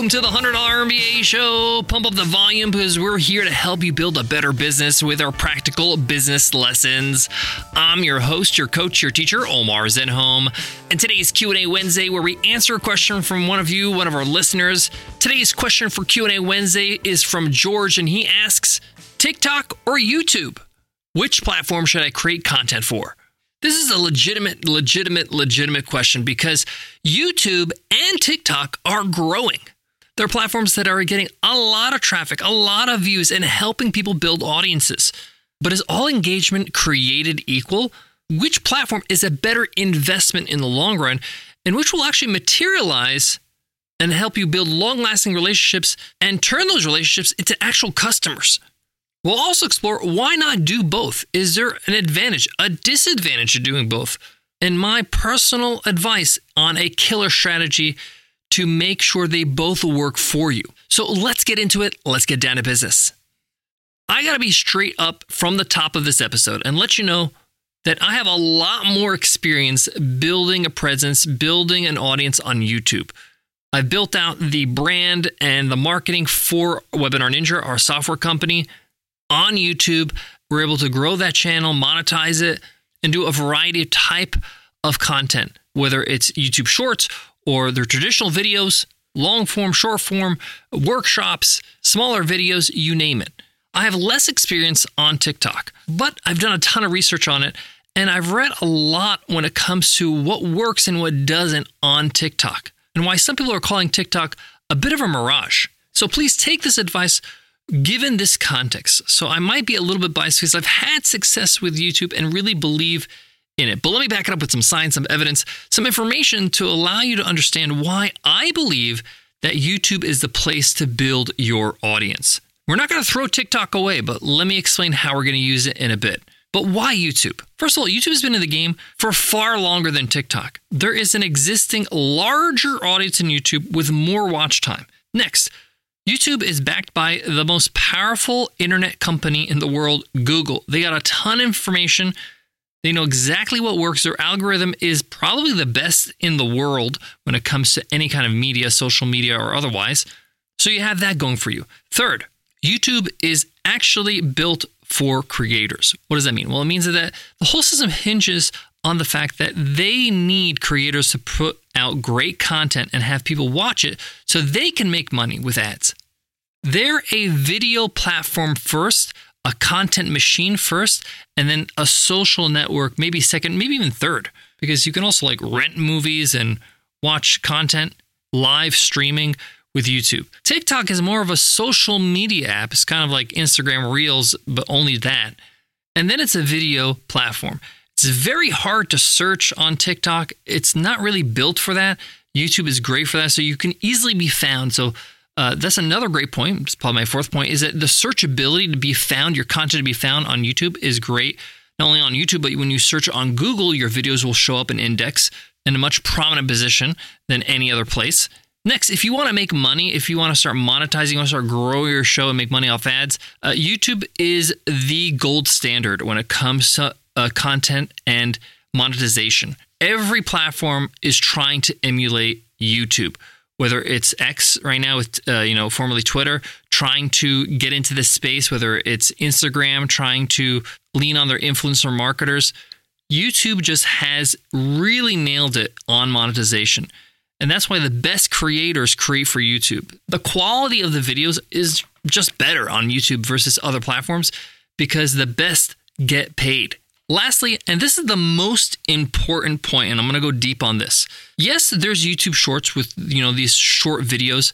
Welcome to the $100 MBA show. Pump up the volume because we're here to help you build a better business with our practical business lessons. I'm your host, your coach, your teacher, Omar Zenhom. And today's Q&A Wednesday where we answer a question from one of you, one of our listeners. Today's question for Q&A Wednesday is from George and he asks, TikTok or YouTube? Which platform should I create content for? This is a legitimate, legitimate, legitimate question because YouTube and TikTok are growing. They're platforms that are getting a lot of traffic, a lot of views, and helping people build audiences. But is all engagement created equal? Which platform is a better investment in the long run, and which will actually materialize and help you build long lasting relationships and turn those relationships into actual customers? We'll also explore why not do both? Is there an advantage, a disadvantage to doing both? And my personal advice on a killer strategy to make sure they both work for you. So let's get into it. Let's get down to business. I got to be straight up from the top of this episode and let you know that I have a lot more experience building a presence, building an audience on YouTube. I've built out the brand and the marketing for Webinar Ninja, our software company on YouTube. We're able to grow that channel, monetize it, and do a variety of type of content, whether it's YouTube Shorts or their traditional videos, long form, short form, workshops, smaller videos, you name it. I have less experience on TikTok, but I've done a ton of research on it and I've read a lot when it comes to what works and what doesn't on TikTok and why some people are calling TikTok a bit of a mirage. So please take this advice given this context. So I might be a little bit biased because I've had success with YouTube and really believe in it. But let me back it up with some science, some evidence, some information to allow you to understand why I believe that YouTube is the place to build your audience. We're not going to throw TikTok away, but let me explain how we're going to use it in a bit. But why YouTube? First of all, YouTube has been in the game for far longer than TikTok. There is an existing larger audience in YouTube with more watch time. Next, YouTube is backed by the most powerful internet company in the world, Google. They got a ton of information. They know exactly what works. Their algorithm is probably the best in the world when it comes to any kind of media, social media or otherwise. So you have that going for you. Third, YouTube is actually built for creators. What does that mean? Well, it means that the whole system hinges on the fact that they need creators to put out great content and have people watch it so they can make money with ads. They're a video platform first, a content machine first, and then a social network, maybe second, maybe even third, because you can also like rent movies and watch content live streaming with YouTube. TikTok is more of a social media app. It's kind of like Instagram Reels, but only that. And then it's a video platform. It's very hard to search on TikTok. It's not really built for that. YouTube is great for that. So you can easily be found. So uh, that's another great point. It's probably my fourth point is that the searchability to be found, your content to be found on YouTube is great. Not only on YouTube, but when you search on Google, your videos will show up in index in a much prominent position than any other place. Next, if you want to make money, if you want to start monetizing, you want to start growing your show and make money off ads, uh, YouTube is the gold standard when it comes to uh, content and monetization. Every platform is trying to emulate YouTube. Whether it's X right now with uh, you know formerly Twitter trying to get into this space, whether it's Instagram trying to lean on their influencer marketers, YouTube just has really nailed it on monetization. And that's why the best creators create for YouTube. The quality of the videos is just better on YouTube versus other platforms because the best get paid. Lastly, and this is the most important point, and I'm going to go deep on this. Yes, there's YouTube Shorts with you know these short videos,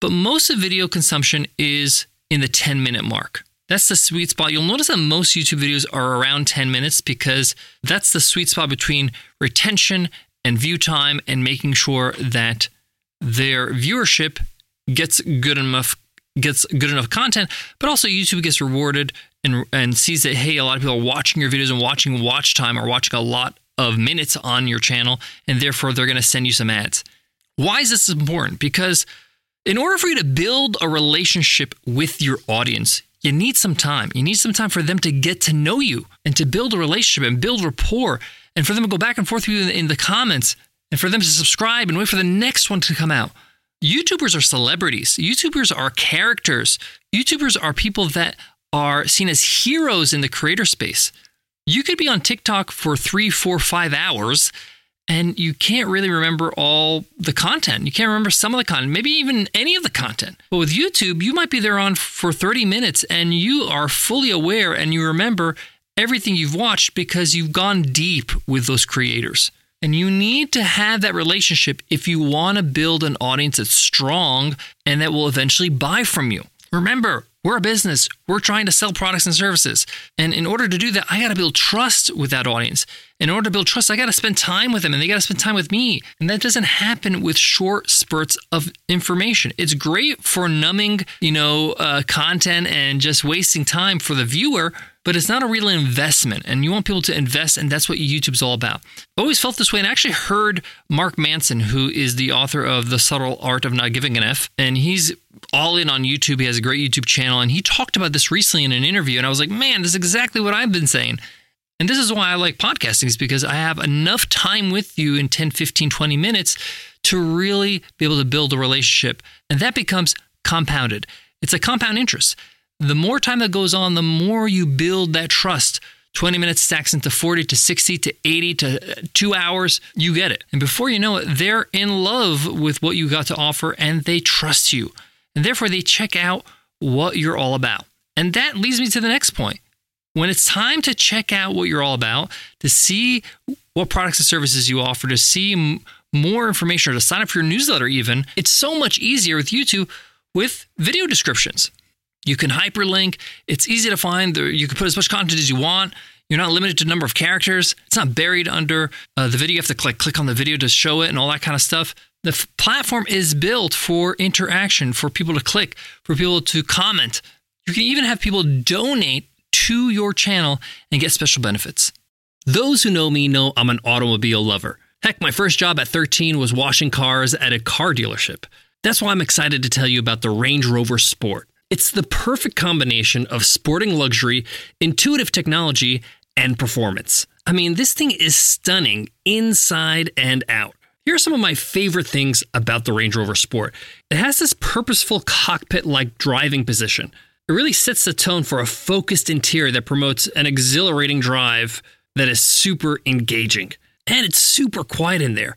but most of video consumption is in the 10 minute mark. That's the sweet spot. You'll notice that most YouTube videos are around 10 minutes because that's the sweet spot between retention and view time and making sure that their viewership gets good enough gets good enough content, but also YouTube gets rewarded and and sees that hey, a lot of people are watching your videos and watching watch time or watching a lot of minutes on your channel, and therefore they're going to send you some ads. Why is this important? Because in order for you to build a relationship with your audience, you need some time. You need some time for them to get to know you and to build a relationship and build rapport and for them to go back and forth with you in the comments and for them to subscribe and wait for the next one to come out. YouTubers are celebrities. YouTubers are characters. YouTubers are people that are seen as heroes in the creator space. You could be on TikTok for three, four, five hours and you can't really remember all the content. You can't remember some of the content, maybe even any of the content. But with YouTube, you might be there on for 30 minutes and you are fully aware and you remember everything you've watched because you've gone deep with those creators. And you need to have that relationship if you want to build an audience that's strong and that will eventually buy from you. Remember, we're a business. We're trying to sell products and services. And in order to do that, I got to build trust with that audience. In order to build trust, I got to spend time with them and they got to spend time with me. And that doesn't happen with short spurts of information. It's great for numbing, you know, uh, content and just wasting time for the viewer, but it's not a real investment. And you want people to invest, and that's what YouTube's all about. I always felt this way, and I actually heard Mark Manson, who is the author of The Subtle Art of Not Giving an F, and he's all in on YouTube. He has a great YouTube channel, and he talked about this recently in an interview. And I was like, man, this is exactly what I've been saying. And this is why I like podcasting, is because I have enough time with you in 10, 15, 20 minutes to really be able to build a relationship. And that becomes compounded. It's a compound interest the more time that goes on, the more you build that trust. 20 minutes stacks into 40 to 60 to 80 to uh, two hours, you get it. And before you know it, they're in love with what you got to offer and they trust you. And therefore, they check out what you're all about. And that leads me to the next point. When it's time to check out what you're all about, to see what products and services you offer, to see more information or to sign up for your newsletter, even, it's so much easier with YouTube with video descriptions. You can hyperlink. It's easy to find. You can put as much content as you want. You're not limited to number of characters. It's not buried under uh, the video. You have to click click on the video to show it and all that kind of stuff. The f- platform is built for interaction, for people to click, for people to comment. You can even have people donate to your channel and get special benefits. Those who know me know I'm an automobile lover. Heck, my first job at 13 was washing cars at a car dealership. That's why I'm excited to tell you about the Range Rover Sport. It's the perfect combination of sporting luxury, intuitive technology, and performance. I mean, this thing is stunning inside and out. Here are some of my favorite things about the Range Rover Sport. It has this purposeful cockpit like driving position. It really sets the tone for a focused interior that promotes an exhilarating drive that is super engaging. And it's super quiet in there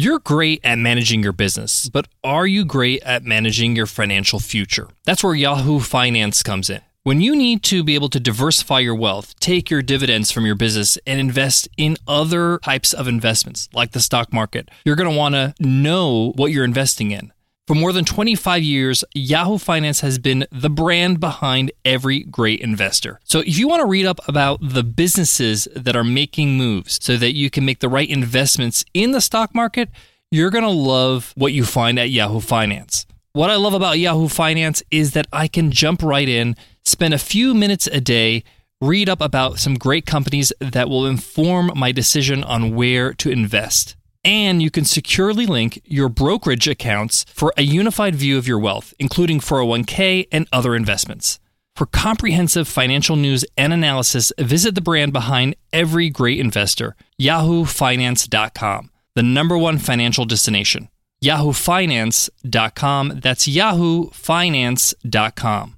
You're great at managing your business, but are you great at managing your financial future? That's where Yahoo Finance comes in. When you need to be able to diversify your wealth, take your dividends from your business and invest in other types of investments like the stock market, you're going to want to know what you're investing in. For more than 25 years, Yahoo Finance has been the brand behind every great investor. So if you want to read up about the businesses that are making moves so that you can make the right investments in the stock market, you're going to love what you find at Yahoo Finance. What I love about Yahoo Finance is that I can jump right in, spend a few minutes a day, read up about some great companies that will inform my decision on where to invest and you can securely link your brokerage accounts for a unified view of your wealth, including 401k and other investments. For comprehensive financial news and analysis, visit the brand behind every great investor, yahoofinance.com, the number one financial destination. yahoofinance.com. That's yahoofinance.com.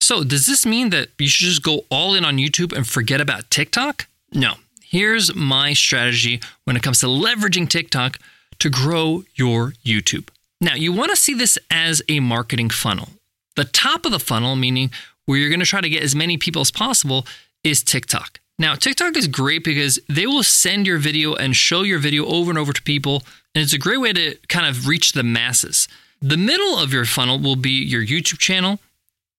So, does this mean that you should just go all in on YouTube and forget about TikTok? No. Here's my strategy when it comes to leveraging TikTok to grow your YouTube. Now, you want to see this as a marketing funnel. The top of the funnel, meaning where you're going to try to get as many people as possible, is TikTok. Now, TikTok is great because they will send your video and show your video over and over to people, and it's a great way to kind of reach the masses. The middle of your funnel will be your YouTube channel,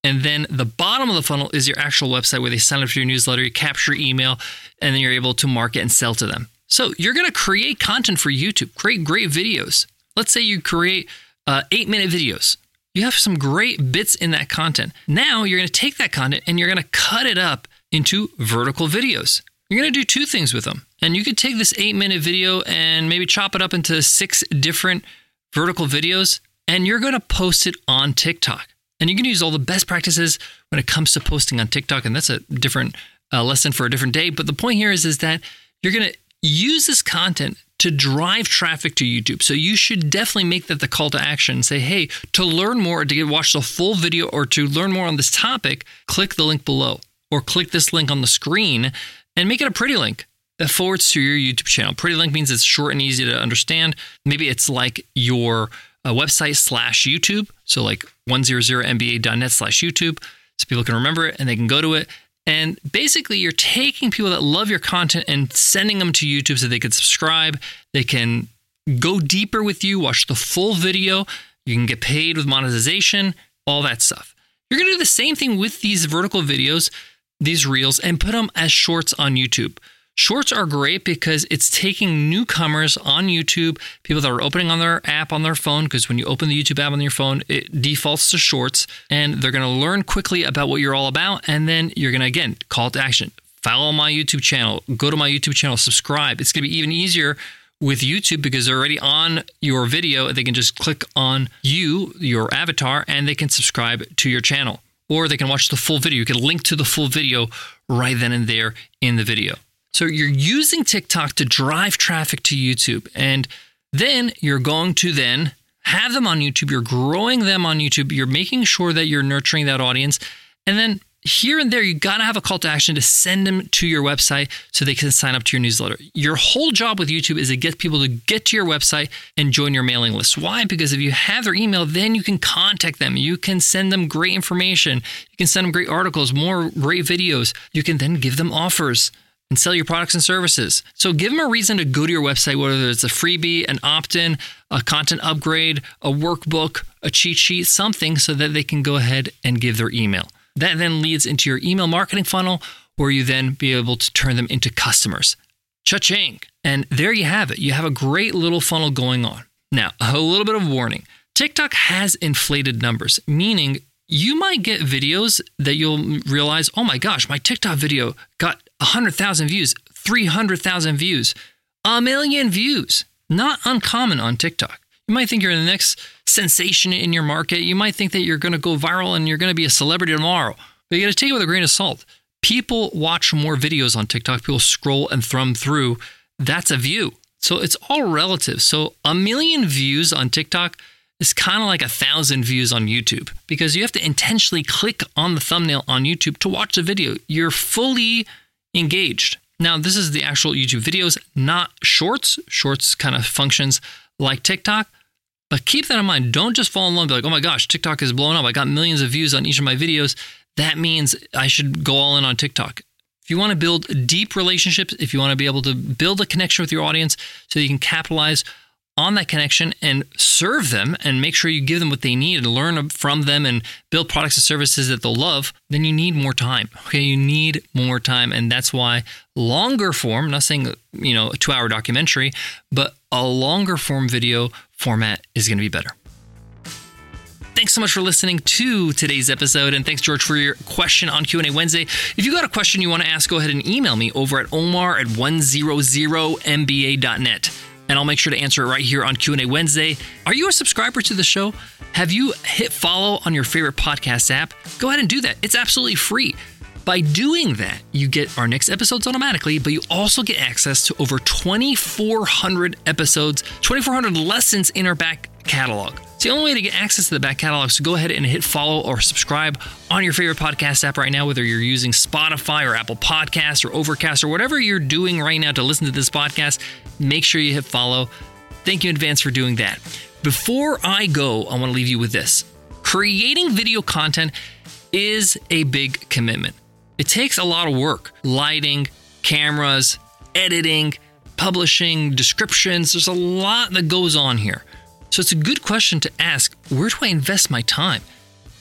and then the bottom of the funnel is your actual website where they sign up for your newsletter, you capture email, and then you're able to market and sell to them. So you're going to create content for YouTube, create great videos. Let's say you create uh, eight minute videos. You have some great bits in that content. Now you're going to take that content and you're going to cut it up into vertical videos. You're going to do two things with them. And you could take this eight minute video and maybe chop it up into six different vertical videos, and you're going to post it on TikTok. And you can use all the best practices when it comes to posting on TikTok. And that's a different uh, lesson for a different day. But the point here is, is that you're going to use this content to drive traffic to YouTube. So you should definitely make that the call to action. Say, hey, to learn more, to get watch the full video, or to learn more on this topic, click the link below, or click this link on the screen, and make it a pretty link that forwards to your YouTube channel. Pretty link means it's short and easy to understand. Maybe it's like your website slash YouTube. So like 100mba.net slash YouTube. So people can remember it and they can go to it and basically, you're taking people that love your content and sending them to YouTube so they can subscribe. They can go deeper with you, watch the full video. You can get paid with monetization, all that stuff. You're going to do the same thing with these vertical videos, these reels, and put them as shorts on YouTube. Shorts are great because it's taking newcomers on YouTube, people that are opening on their app on their phone, because when you open the YouTube app on your phone, it defaults to shorts, and they're going to learn quickly about what you're all about. And then you're going to, again, call to action. Follow my YouTube channel, go to my YouTube channel, subscribe. It's going to be even easier with YouTube because they're already on your video. They can just click on you, your avatar, and they can subscribe to your channel. Or they can watch the full video. You can link to the full video right then and there in the video. So you're using TikTok to drive traffic to YouTube. And then you're going to then have them on YouTube. You're growing them on YouTube. You're making sure that you're nurturing that audience. And then here and there, you got to have a call to action to send them to your website so they can sign up to your newsletter. Your whole job with YouTube is to get people to get to your website and join your mailing list. Why? Because if you have their email, then you can contact them. You can send them great information. You can send them great articles, more great videos. You can then give them offers and sell your products and services. So give them a reason to go to your website, whether it's a freebie, an opt in, a content upgrade, a workbook, a cheat sheet, something so that they can go ahead and give their email. That then leads into your email marketing funnel where you then be able to turn them into customers. Cha-ching. And there you have it. You have a great little funnel going on. Now, a little bit of warning. TikTok has inflated numbers, meaning you might get videos that you'll realize, oh my gosh, my TikTok video got 100,000 views, 300,000 views, a million views. Not uncommon on TikTok. You might think you're the next sensation in your market. You might think that you're going to go viral and you're going to be a celebrity tomorrow. But you got to take it with a grain of salt. People watch more videos on TikTok. People scroll and thumb through. That's a view. So it's all relative. So a million views on TikTok is kind of like a thousand views on YouTube because you have to intentionally click on the thumbnail on YouTube to watch the video. You're fully engaged. Now, this is the actual YouTube videos, not shorts. Shorts kind of functions like TikTok. But keep that in mind. Don't just fall in love and be like, oh my gosh, TikTok is blowing up. I got millions of views on each of my videos. That means I should go all in on TikTok. If you want to build deep relationships, if you want to be able to build a connection with your audience so you can capitalize on that connection and serve them and make sure you give them what they need and learn from them and build products and services that they'll love, then you need more time. Okay, you need more time. And that's why longer form, not saying, you know, a two hour documentary, but a longer form video format is going to be better. Thanks so much for listening to today's episode, and thanks George for your question on Q&A Wednesday. If you got a question you want to ask, go ahead and email me over at omar at 100mba.net and I'll make sure to answer it right here on Q&A Wednesday. Are you a subscriber to the show? Have you hit follow on your favorite podcast app? Go ahead and do that. It's absolutely free. By doing that, you get our next episodes automatically, but you also get access to over 2,400 episodes, 2,400 lessons in our back catalog. It's the only way to get access to the back catalog. So go ahead and hit follow or subscribe on your favorite podcast app right now, whether you're using Spotify or Apple Podcasts or Overcast or whatever you're doing right now to listen to this podcast. Make sure you hit follow. Thank you in advance for doing that. Before I go, I want to leave you with this creating video content is a big commitment. It takes a lot of work lighting, cameras, editing, publishing, descriptions. There's a lot that goes on here. So it's a good question to ask where do I invest my time?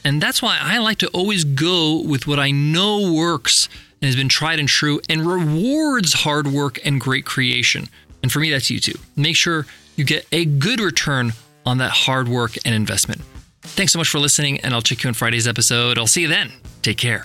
And that's why I like to always go with what I know works and has been tried and true and rewards hard work and great creation. And for me, that's YouTube. Make sure you get a good return on that hard work and investment. Thanks so much for listening, and I'll check you on Friday's episode. I'll see you then. Take care.